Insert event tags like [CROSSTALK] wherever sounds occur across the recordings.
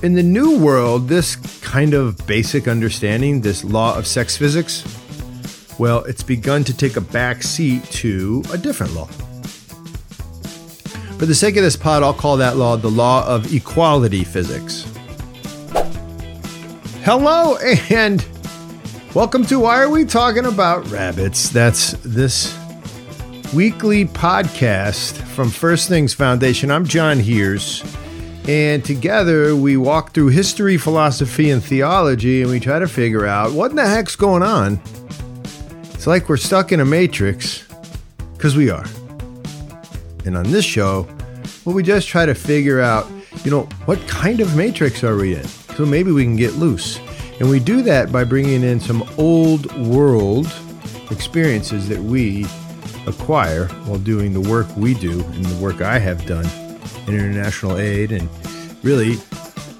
In the new world, this kind of basic understanding, this law of sex physics, well, it's begun to take a back seat to a different law. For the sake of this pod, I'll call that law the law of equality physics. Hello and welcome to Why Are We Talking About Rabbits? That's this weekly podcast from First Things Foundation. I'm John Heers, and together we walk through history, philosophy, and theology, and we try to figure out what in the heck's going on. It's like we're stuck in a matrix, because we are. And on this show, well, we just try to figure out, you know, what kind of matrix are we in? So maybe we can get loose. And we do that by bringing in some old world experiences that we acquire while doing the work we do and the work I have done in international aid. And really,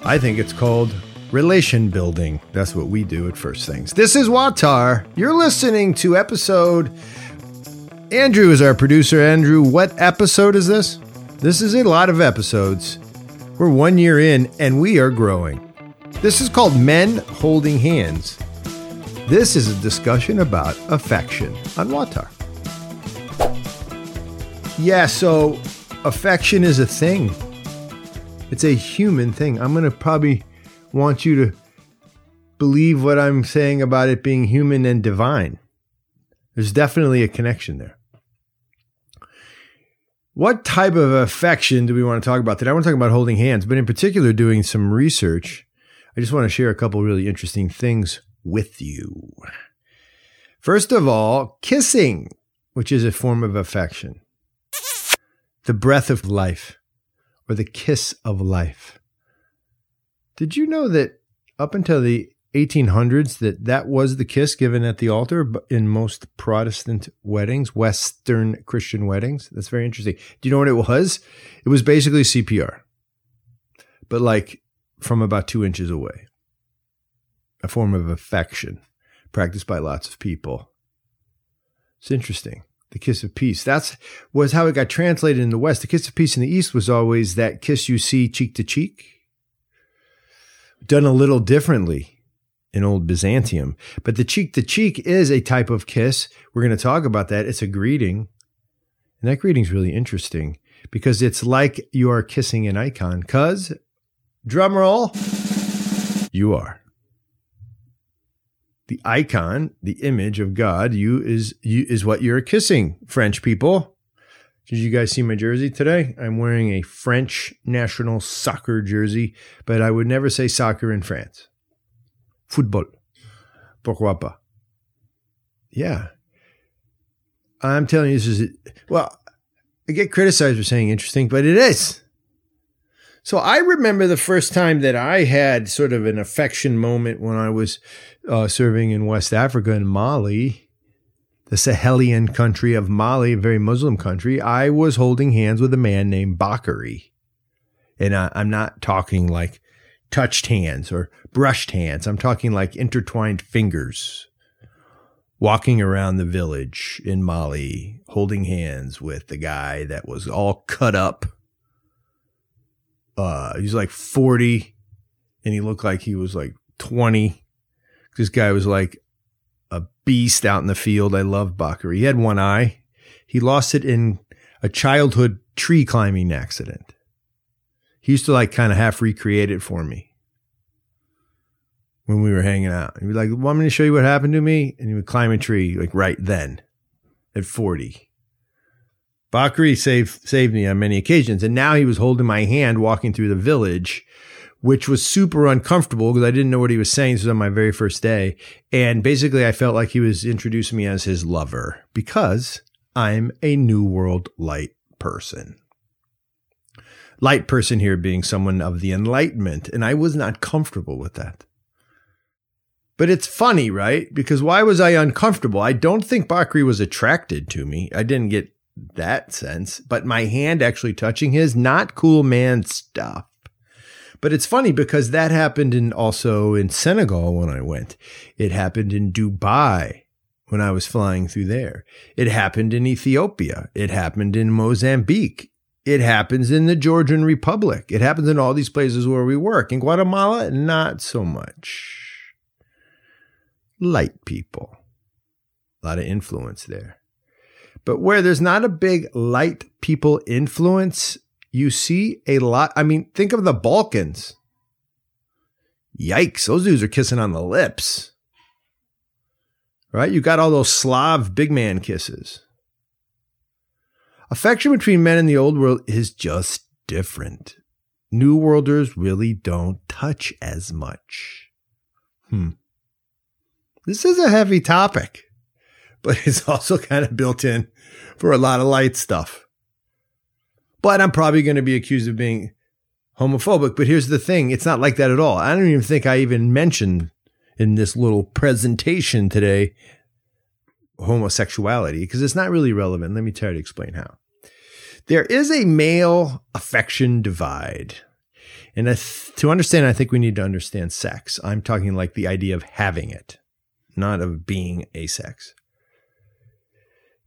I think it's called relation building. That's what we do at First Things. This is WAWTAR. You're listening to episode. Andrew is our producer. Andrew, what episode is this? This is a lot of episodes. We're one year in and we are growing. This is called Men Holding Hands. This is a discussion about affection on WAWTAR. Yeah, so affection is a thing. It's a human thing. I'm going to probably want you to believe what I'm saying about it being human and divine. There's definitely a connection there. What type of affection do we want to talk about today? I want to talk about holding hands, but in particular, doing some research. I just want to share a couple really interesting things with you. First of all, kissing, which is a form of affection the breath of life or the kiss of life. Did you know that up until the 1800s that that was the kiss given at the altar in most Protestant weddings, Western Christian weddings? That's very interesting. Do you know what it was? It was basically CPR, but like from about two inches away. A form of affection practiced by lots of people. It's interesting the kiss of peace. That's was how it got translated in the West. The kiss of peace in the East was always that kiss you see cheek to cheek, done a little differently in old Byzantium. But the cheek to cheek is a type of kiss. We're going to talk about that. It's a greeting. And that greeting is really interesting because it's like you are kissing an icon. Cuz, drum roll, you are the icon, the image of God, you is you is what you're kissing, French people. Did you guys see my jersey today? I'm wearing a French national soccer jersey, but I would never say soccer in France. Football. Pourquoi pas? Yeah. I'm telling you, this is, well, I get criticized for saying interesting, but it is. So I remember the first time that I had sort of an affection moment when I was uh, serving in West Africa in Mali, the Sahelian country of Mali, a very Muslim country. I was holding hands with a man named Bakari. And I, I'm not talking like touched hands or brushed hands. I'm talking like intertwined fingers walking around the village in Mali, holding hands with the guy that was all cut up uh, he's like 40 and he looked like he was like 20. This guy was like a beast out in the field. I love Bakari. He had one eye. He lost it in a childhood tree climbing accident. He used to like kind of half recreate it for me when we were hanging out. He'd be like, want me to show you what happened to me? And he would climb a tree like right then at 40. Bakri saved saved me on many occasions, and now he was holding my hand walking through the village, which was super uncomfortable because I didn't know what he was saying. This was on my very first day, and basically I felt like he was introducing me as his lover because I'm a New World light person. Light person here being someone of the Enlightenment, and I was not comfortable with that. But it's funny, right? Because why was I uncomfortable? I don't think Bakri was attracted to me. I didn't get that sense, but my hand actually touching his, not cool man stuff. But it's funny because that happened in also in Senegal when I went. It happened in Dubai when I was flying through there. It happened in Ethiopia. It happened in Mozambique. It happens in the Georgian Republic. It happens in all these places where we work. In Guatemala, not so much. Light people. A lot of influence there. But where there's not a big light people influence, you see a lot. I mean, think of the Balkans. Yikes, those dudes are kissing on the lips. Right? You got all those Slav big man kisses. Affection between men in the old world is just different. New Worlders really don't touch as much. Hmm. This is a heavy topic, but [LAUGHS] it's also kind of built in for a lot of light stuff. But I'm probably going to be accused of being homophobic. But here's the thing it's not like that at all. I don't even think I even mentioned in this little presentation today homosexuality because it's not really relevant. Let me try to explain how. There is a male affection divide. And to understand, I think we need to understand sex. I'm talking like the idea of having it, not of being a sex.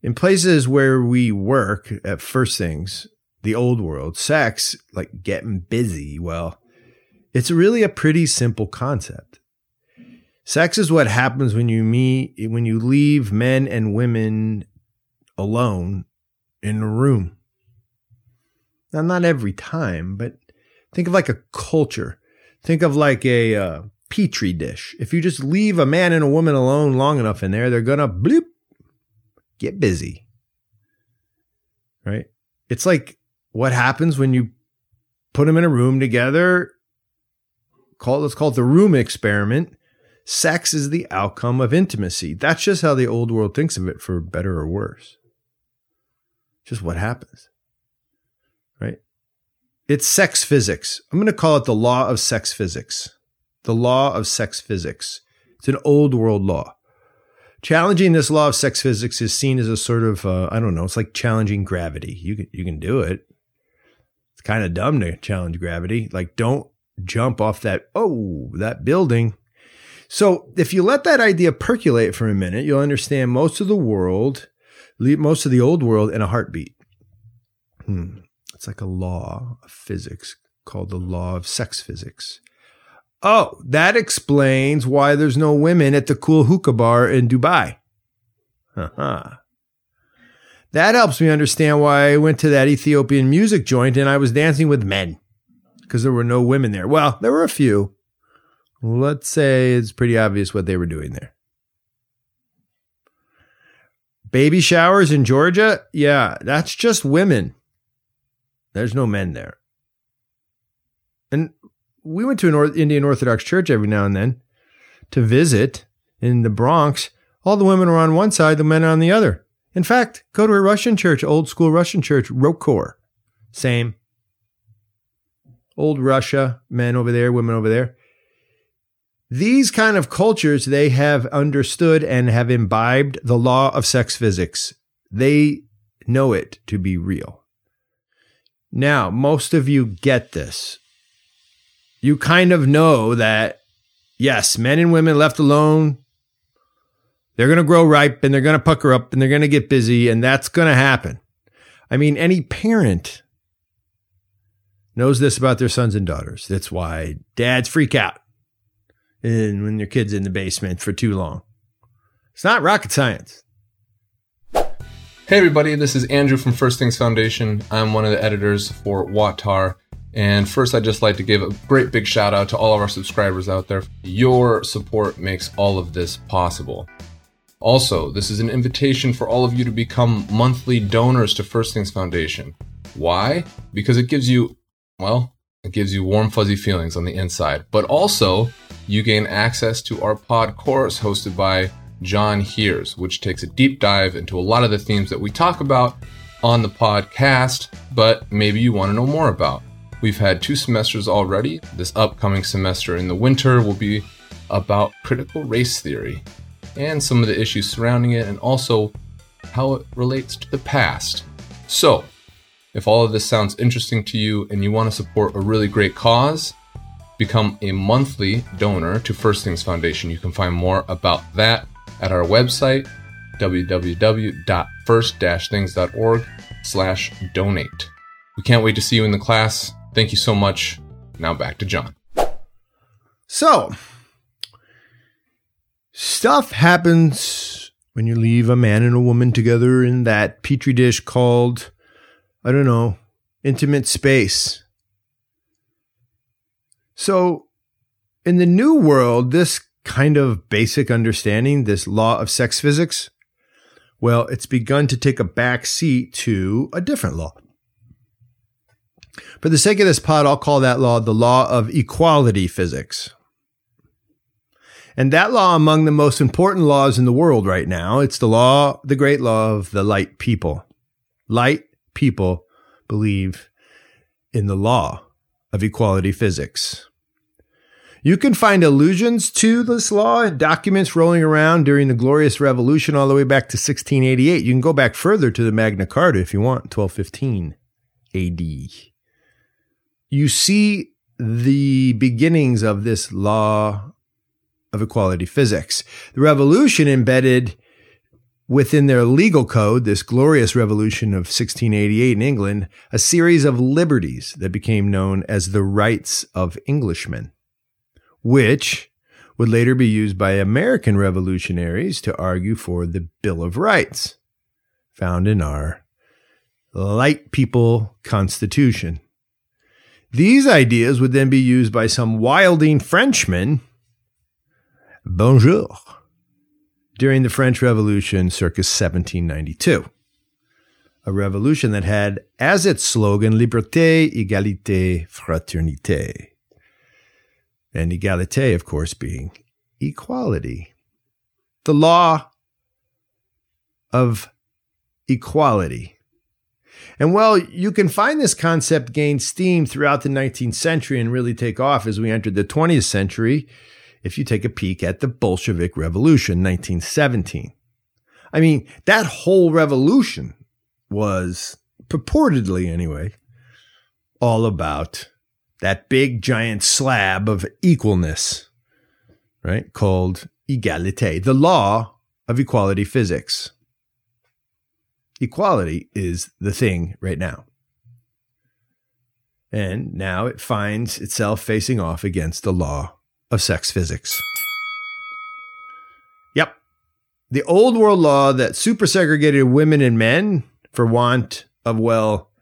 In places where we work at First Things, the old world, sex, like getting busy, well, it's really a pretty simple concept. Sex is what happens when you meet, when you leave men and women alone in a room. Now, not every time, but think of like a culture. Think of like a uh, petri dish. If you just leave a man and a woman alone long enough in there, they're gonna bloop, get busy. Right? It's like what happens when you put them in a room together. Call let's call it the room experiment. Sex is the outcome of intimacy. That's just how the old world thinks of it, for better or worse. Just what happens. Right? It's sex physics. I'm going to call it the law of sex physics. The law of sex physics. It's an old world law. Challenging this law of sex physics is seen as a sort of, uh, I don't know, it's like challenging gravity. You can, you can do it. It's kind of dumb to challenge gravity. Like, don't jump off that, oh, that building so if you let that idea percolate for a minute, you'll understand most of the world, most of the old world in a heartbeat. Hmm. It's like a law of physics called the law of sex physics. Oh, that explains why there's no women at the cool hookah bar in Dubai. Uh-huh. That helps me understand why I went to that Ethiopian music joint and I was dancing with men because there were no women there. Well, there were a few, Let's say it's pretty obvious what they were doing there. Baby showers in Georgia? Yeah, that's just women. There's no men there. We went to an Indian Orthodox church every now and then to visit in the Bronx. All the women are on one side, the men on the other. In fact, go to a Russian church, old school Russian church, ROCOR. Same. Old Russia, men over there, women over there these kind of cultures, they have understood and have imbibed the law of sex physics. They know it to be real. Now, most of you get this. You kind of know that, yes, men and women left alone, they're going to grow ripe and they're going to pucker up and they're going to get busy, and that's going to happen. I mean, any parent knows this about their sons and daughters. That's why dads freak out and when your kid's in the basement for too long. It's not rocket science. Hey everybody, this is Andrew from First Things Foundation. I'm one of the editors for WAWTAR. And first, I'd just like to give a great big shout out to all of our subscribers out there. Your support makes all of this possible. Also, this is an invitation for all of you to become monthly donors to First Things Foundation. Why? Because it gives you, well, it gives you warm, fuzzy feelings on the inside, but also you gain access to our Podcourse hosted by John Heers, which takes a deep dive into a lot of the themes that we talk about on the podcast, but maybe you want to know more about. We've had two semesters already. This upcoming semester in the winter will be about critical race theory and some of the issues surrounding it, and also how it relates to the past. So, if all of this sounds interesting to you and you want to support a really great cause, become a monthly donor to First Things Foundation. You can find more about that at our website, www.first-things.org slash donate. We can't wait to see you in the class. Thank you so much. Now back to John. So, stuff happens when you leave a man and a woman together in that petri dish called, I don't know, intimate space. So, in the new world, this kind of basic understanding, this law of sex physics, well, it's begun to take a back seat to a different law. For the sake of this pod, I'll call that law the law of equality physics. And that law among the most important laws in the world right now, it's the law, the great law of the light people. Light people believe in the law of equality physics. You can find allusions to this law in documents rolling around during the Glorious Revolution all the way back to 1688. You can go back further to the Magna Carta if you want, 1215 AD. You see the beginnings of this law of equality physics. The revolution embedded within their legal code, this glorious revolution of 1688 in England, a series of liberties that became known as the rights of Englishmen which would later be used by American revolutionaries to argue for the Bill of Rights, found in our light people constitution. These ideas would then be used by some wilding Frenchmen, bonjour, during the French Revolution circa 1792. A revolution that had as its slogan Liberté, Égalité, Fraternité and egalite, of course, being equality. The law of equality. And well, you can find this concept gain steam throughout the 19th century and really take off as we entered the 20th century if you take a peek at the Bolshevik Revolution, 1917. I mean, that whole revolution was purportedly, anyway, all about that big giant slab of equalness, right? Called egalite, the law of equality physics. Equality is the thing right now. And now it finds itself facing off against the law of sex physics. Yep. The old world law that super segregated women and men for want of, well,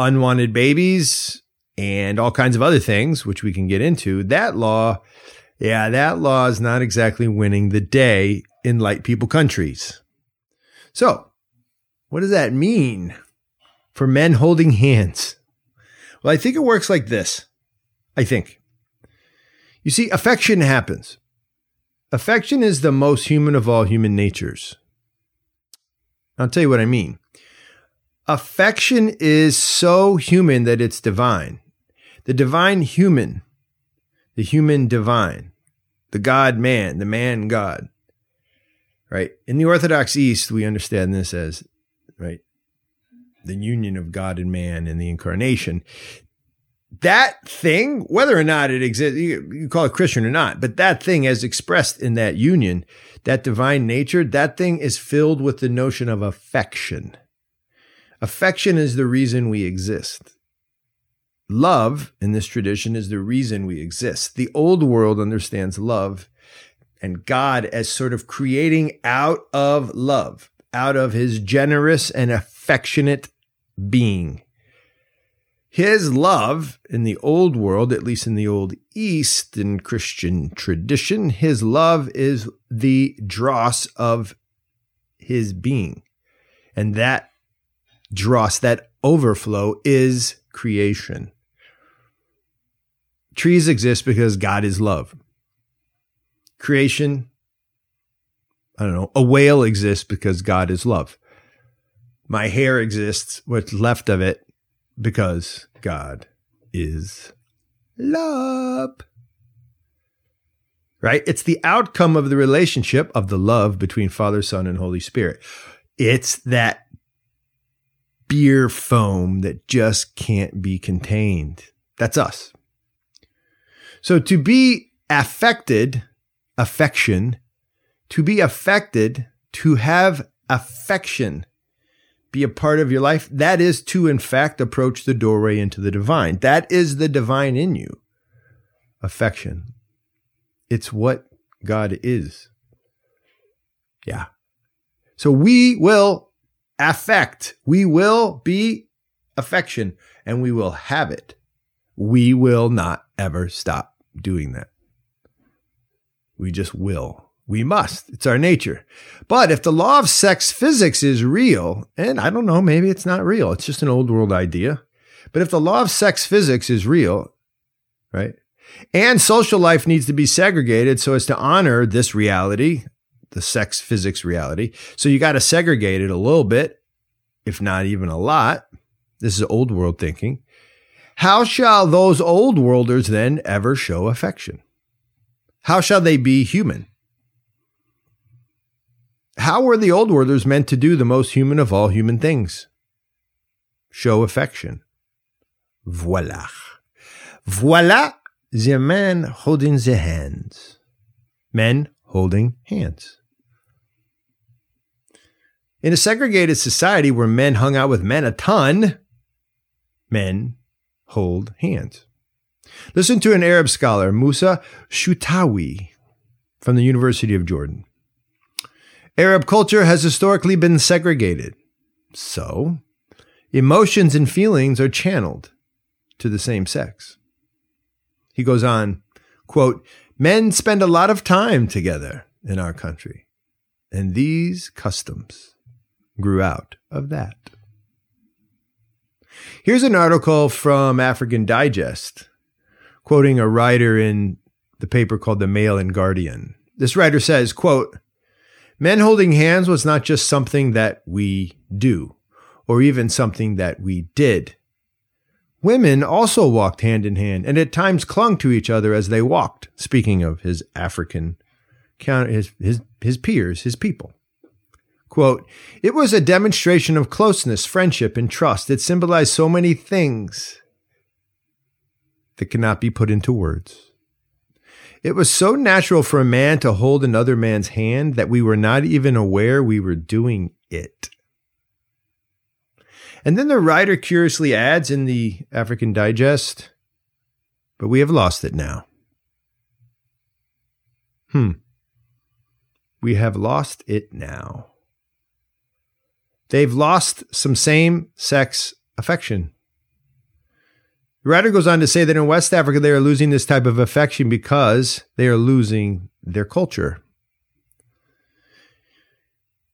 unwanted babies and all kinds of other things, which we can get into. That law, yeah, that law is not exactly winning the day in light people countries. So, what does that mean for men holding hands? Well, I think it works like this. I think. You see, affection happens. Affection is the most human of all human natures. I'll tell you what I mean. Affection is so human that it's divine the divine human, the human divine, the God man, the man God. Right? In the Orthodox East, we understand this as, right, the union of God and man in the incarnation. That thing, whether or not it exists, you, you call it Christian or not, but that thing as expressed in that union, that divine nature, that thing is filled with the notion of affection. Affection is the reason we exist. Love in this tradition is the reason we exist. The old world understands love and God as sort of creating out of love, out of his generous and affectionate being. His love in the old world, at least in the old Eastern Christian tradition, his love is the dross of his being. And that dross, that overflow is creation. Trees exist because God is love. Creation, I don't know, a whale exists because God is love. My hair exists, what's left of it, because God is love. Right? It's the outcome of the relationship of the love between Father, Son, and Holy Spirit. It's that beer foam that just can't be contained. That's us. So to be affected, affection, to be affected, to have affection, be a part of your life, that is to, in fact, approach the doorway into the divine. That is the divine in you. Affection. It's what God is. Yeah. So we will affect, we will be affection, and we will have it. We will not ever stop doing that. We just will. We must. It's our nature. But if the law of sex physics is real, and I don't know, maybe it's not real, it's just an old world idea. But if the law of sex physics is real, right? And social life needs to be segregated so as to honor this reality, the sex physics reality. So you got to segregate it a little bit, if not even a lot. This is old world thinking. How shall those old worlders then ever show affection? How shall they be human? How were the old worlders meant to do the most human of all human things? Show affection. Voila. Voila the men holding the hands. Men holding hands. In a segregated society where men hung out with men a ton, men hold hands. Listen to an Arab scholar, Musa Shteiwi, from the University of Jordan. Arab culture has historically been segregated. So, emotions and feelings are channeled to the same sex. He goes on, quote, Men spend a lot of time together in our country, and these customs grew out of that. Here's an article from African Digest, quoting a writer in the paper called The Mail and Guardian. This writer says, quote, Men holding hands was not just something that we do, or even something that we did. Women also walked hand in hand and at times clung to each other as they walked, speaking of his African, his, his, his peers, his people. Quote, it was a demonstration of closeness, friendship, and trust. It symbolized so many things that cannot be put into words. It was so natural for a man to hold another man's hand that we were not even aware we were doing it. And then the writer curiously adds in the African Digest, but we have lost it now. Hmm. We have lost it now. They've lost some same sex affection. The writer goes on to say that in West Africa, they are losing this type of affection because they are losing their culture.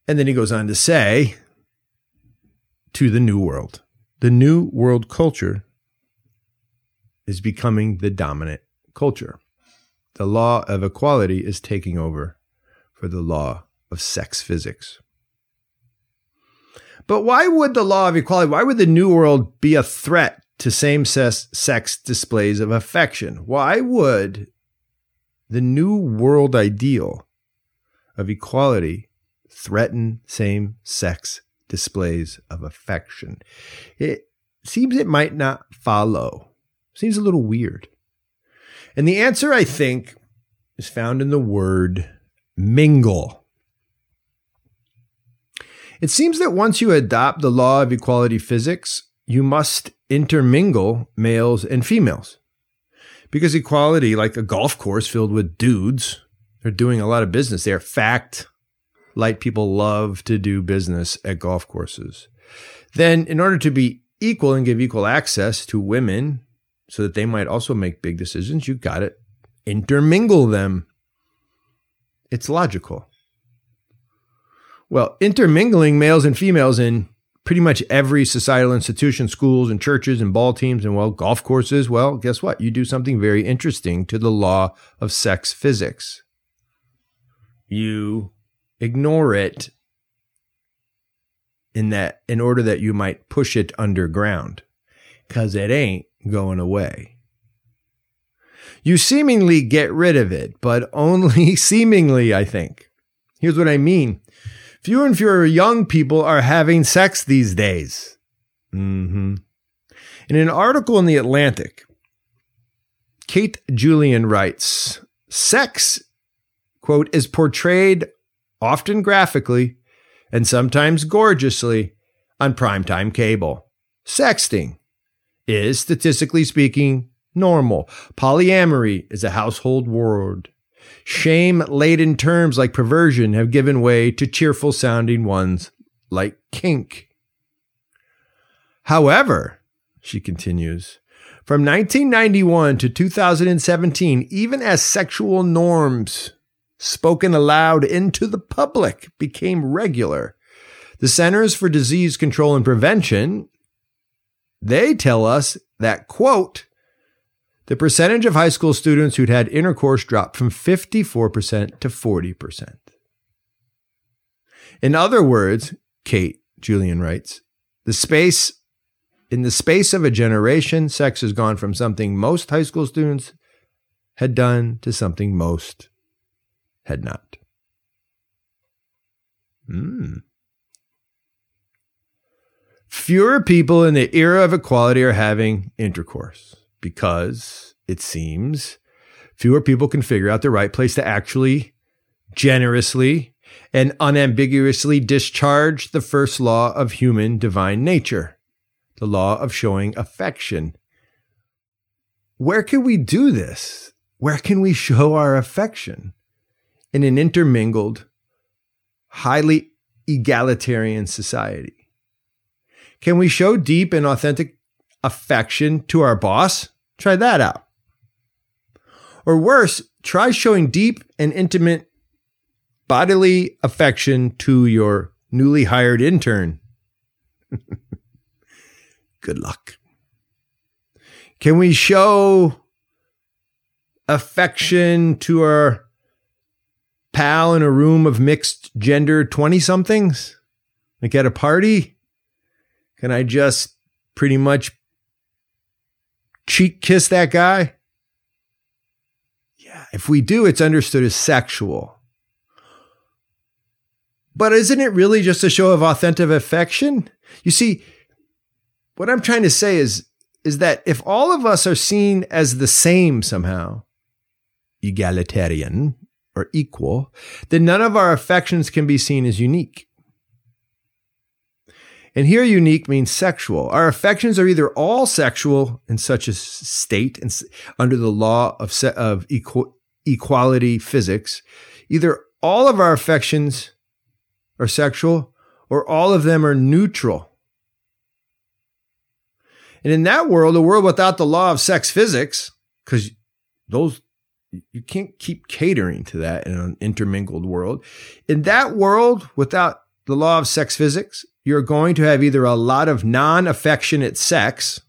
And then he goes on to say to the new world. The new world culture is becoming the dominant culture. The law of equality is taking over for the law of sex physics. But why would the law of equality, why would the new world be a threat to same sex displays of affection? Why would the new world ideal of equality threaten same sex displays of affection. It seems it might not follow. Seems a little weird. And the answer, I think, is found in the word mingle. It seems that once you adopt the law of equality physics, you must intermingle males and females. Because equality, like a golf course filled with dudes, they're doing a lot of business there. Fact, light people love to do business at golf courses. Then, in order to be equal and give equal access to women so that they might also make big decisions, you got to intermingle them. It's logical. Well, intermingling males and females in pretty much every societal institution, schools and churches and ball teams and well, golf courses, well, guess what? You do something very interesting to the law of sex physics. You ignore it in that in order that you might push it underground cuz it ain't going away. You seemingly get rid of it, but only [LAUGHS] seemingly, I think. Here's what I mean. Fewer and fewer young people are having sex these days. Mm-hmm. In an article in The Atlantic, Kate Julian writes, sex, quote, is portrayed often graphically and sometimes gorgeously, on primetime cable. Sexting is, statistically speaking, normal. Polyamory is a household word. Shame laden terms like perversion have given way to cheerful sounding ones like kink. However, she continues, from 1991 to 2017, even as sexual norms spoken aloud into the public became regular, the Centers for Disease Control and Prevention, they tell us that, quote, the percentage of high school students who'd had intercourse dropped from 54% to 40%. In other words, Kate Julian writes, the space in the space of a generation, sex has gone from something most high school students had done to something most had not. Hmm. Fewer people in the era of equality are having intercourse because it seems fewer people can figure out the right place to actually generously and unambiguously discharge the first law of human divine nature, the law of showing affection. Where can we do this? Where can we show our affection? In an intermingled, highly egalitarian society. Can we show deep and authentic affection to our boss? Try that out. Or worse, try showing deep and intimate bodily affection to your newly hired intern. [LAUGHS] Good luck. Can we show affection to our pal in a room of mixed gender 20 somethings? Like at a party? Can I just pretty much cheek kiss that guy? Yeah, if we do, it's understood as sexual. But isn't it really just a show of authentic affection? You see, what I'm trying to say is, is that if all of us are seen as the same somehow, egalitarian or equal, then none of our affections can be seen as unique. And here, unique means sexual. Our affections are either all sexual in such a state and under the law of, se- of equ- equality physics, either all of our affections are sexual or all of them are neutral. And in that world, a world without the law of sex physics, because those you can't keep catering to that in an intermingled world. In that world, without the law of sex physics, you're going to have either a lot of non affectionate sex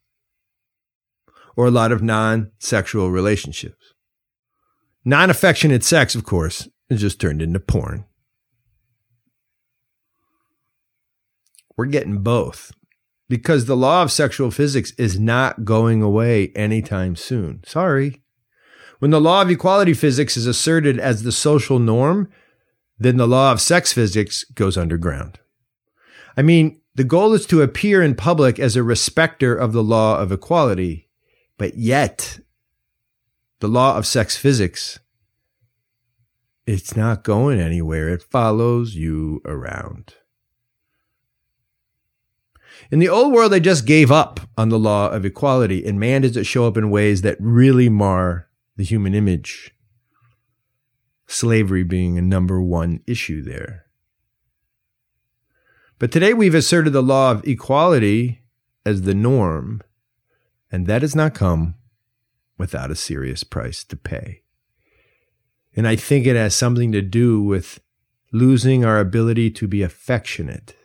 or a lot of non sexual relationships. Non affectionate sex, of course, is just turned into porn. We're getting both because the law of sexual physics is not going away anytime soon. Sorry. When the law of equality physics is asserted as the social norm, then the law of sex physics goes underground. I mean, the goal is to appear in public as a respecter of the law of equality, but yet the law of sex physics, it's not going anywhere. It follows you around. In the old world, they just gave up on the law of equality, and man does it show up in ways that really mar the human image. Slavery being a number one issue there. But today we've asserted the law of equality as the norm, and that has not come without a serious price to pay. And I think it has something to do with losing our ability to be affectionate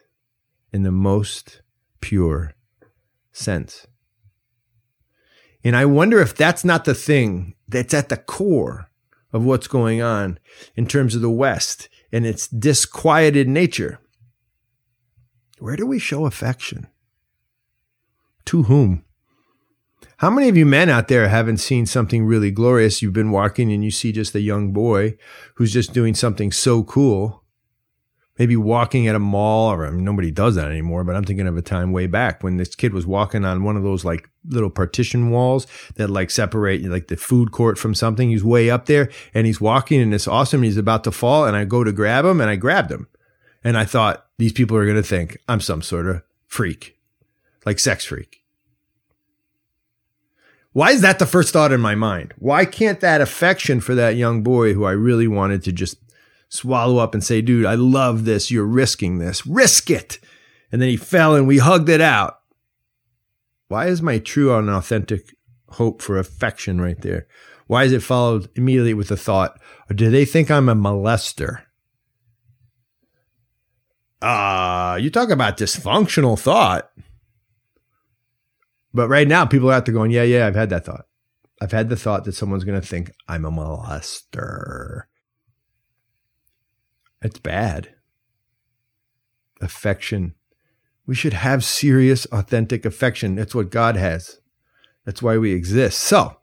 in the most pure sense. And I wonder if that's not the thing that's at the core of what's going on in terms of the West and its disquieted nature. Where do we show affection? To whom? How many of you men out there haven't seen something really glorious? You've been walking and you see just a young boy who's just doing something so cool. Maybe walking at a mall, or I mean, nobody does that anymore, but I'm thinking of a time way back when this kid was walking on one of those like little partition walls that like separate like the food court from something. He's way up there and he's walking and it's awesome. He's about to fall and I go to grab him and I grabbed him. And I thought, these people are going to think I'm some sort of freak, like sex freak. Why is that the first thought in my mind? Why can't that affection for that young boy who I really wanted to just swallow up and say, dude, I love this. You're risking this. Risk it. And then he fell and we hugged it out. Why is my true and authentic hope for affection right there? Why is it followed immediately with the thought, do they think I'm a molester? Uh, you talk about dysfunctional thought. But right now, people are out there going, yeah, yeah, I've had that thought. I've had the thought that someone's going to think I'm a molester. It's bad. Affection. We should have serious, authentic affection. That's what God has. That's why we exist. So,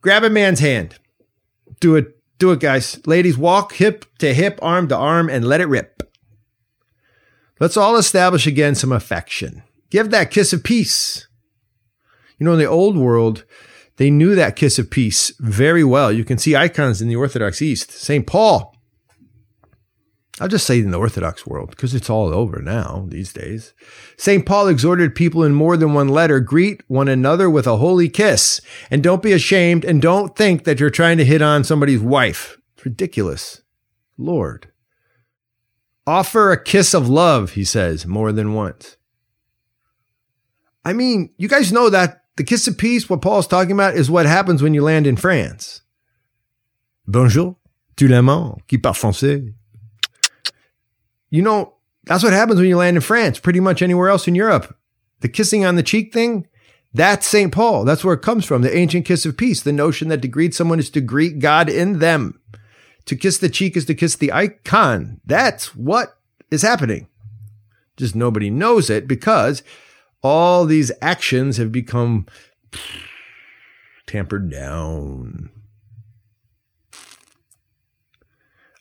grab a man's hand. Do it. Do it, guys. Ladies, walk hip to hip, arm to arm, and let it rip. Let's all establish again some affection. Give that kiss of peace. You know, in the old world, they knew that kiss of peace very well. You can see icons in the Orthodox East. St. Paul. I'll just say in the Orthodox world because it's all over now these days. St. Paul exhorted people in more than one letter greet one another with a holy kiss. And don't be ashamed and don't think that you're trying to hit on somebody's wife. It's ridiculous. Lord. Offer a kiss of love, he says, more than once. I mean, you guys know that the kiss of peace, what Paul's talking about, is what happens when you land in France. Bonjour, tu l'amant, qui parle français. You know, that's what happens when you land in France, pretty much anywhere else in Europe. The kissing on the cheek thing, that's St. Paul. That's where it comes from. The ancient kiss of peace, the notion that to greet someone is to greet God in them. To kiss the cheek is to kiss the icon. That's what is happening. Just nobody knows it because all these actions have become [SNIFFS] tampered down.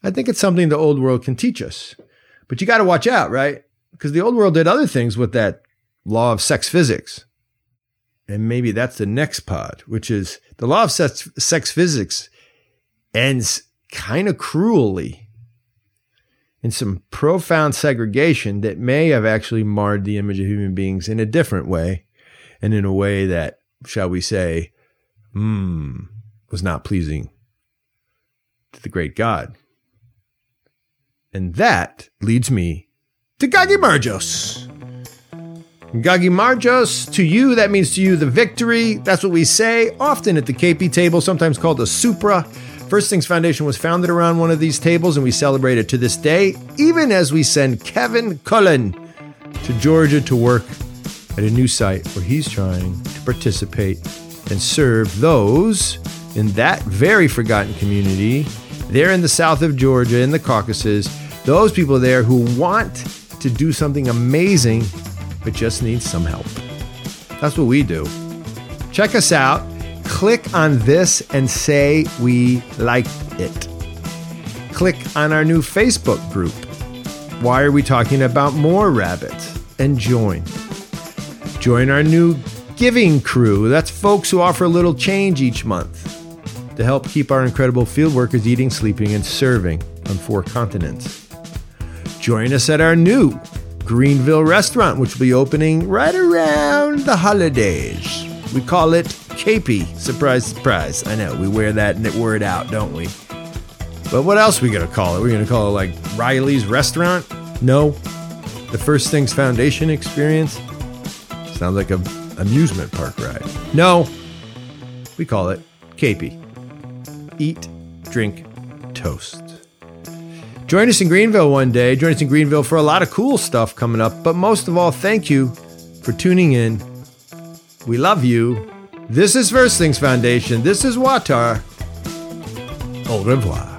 I think it's something the old world can teach us. But you got to watch out, right? Because the old world did other things with that law of sex physics. And maybe that's the next pod, which is the law of sex, sex physics ends kind of cruelly in some profound segregation that may have actually marred the image of human beings in a different way and in a way that, shall we say, hmm, was not pleasing to the great God. And that leads me to Gagimarjos. Gagimarjos, to you, that means to you the victory. That's what we say often at the KP table, sometimes called the Supra. First Things Foundation was founded around one of these tables, and we celebrate it to this day, even as we send Kevin Cullen to Georgia to work at a new site where he's trying to participate and serve those in that very forgotten community there in the south of Georgia, in the Caucasus, those people there who want to do something amazing but just need some help. That's what we do. Check us out click on this and say we liked it. Click on our new Facebook group. Why are we talking about more rabbits? And join. Join our new giving crew. That's folks who offer a little change each month to help keep our incredible field workers eating, sleeping, and serving on four continents. Join us at our new Greenville restaurant, which will be opening right around the holidays. We call it KP. Surprise, surprise. I know, we wear that word out, don't we? But what else we to call it? We're to call it like Riley's Restaurant? No. The First Things Foundation experience? Sounds like a amusement park ride. No. We call it KP. Eat, drink, toast. Join us in Greenville one day. Join us in Greenville for a lot of cool stuff coming up. But most of all, thank you for tuning in. We love you. This is First Things Foundation. This is WAWTAR. Au revoir.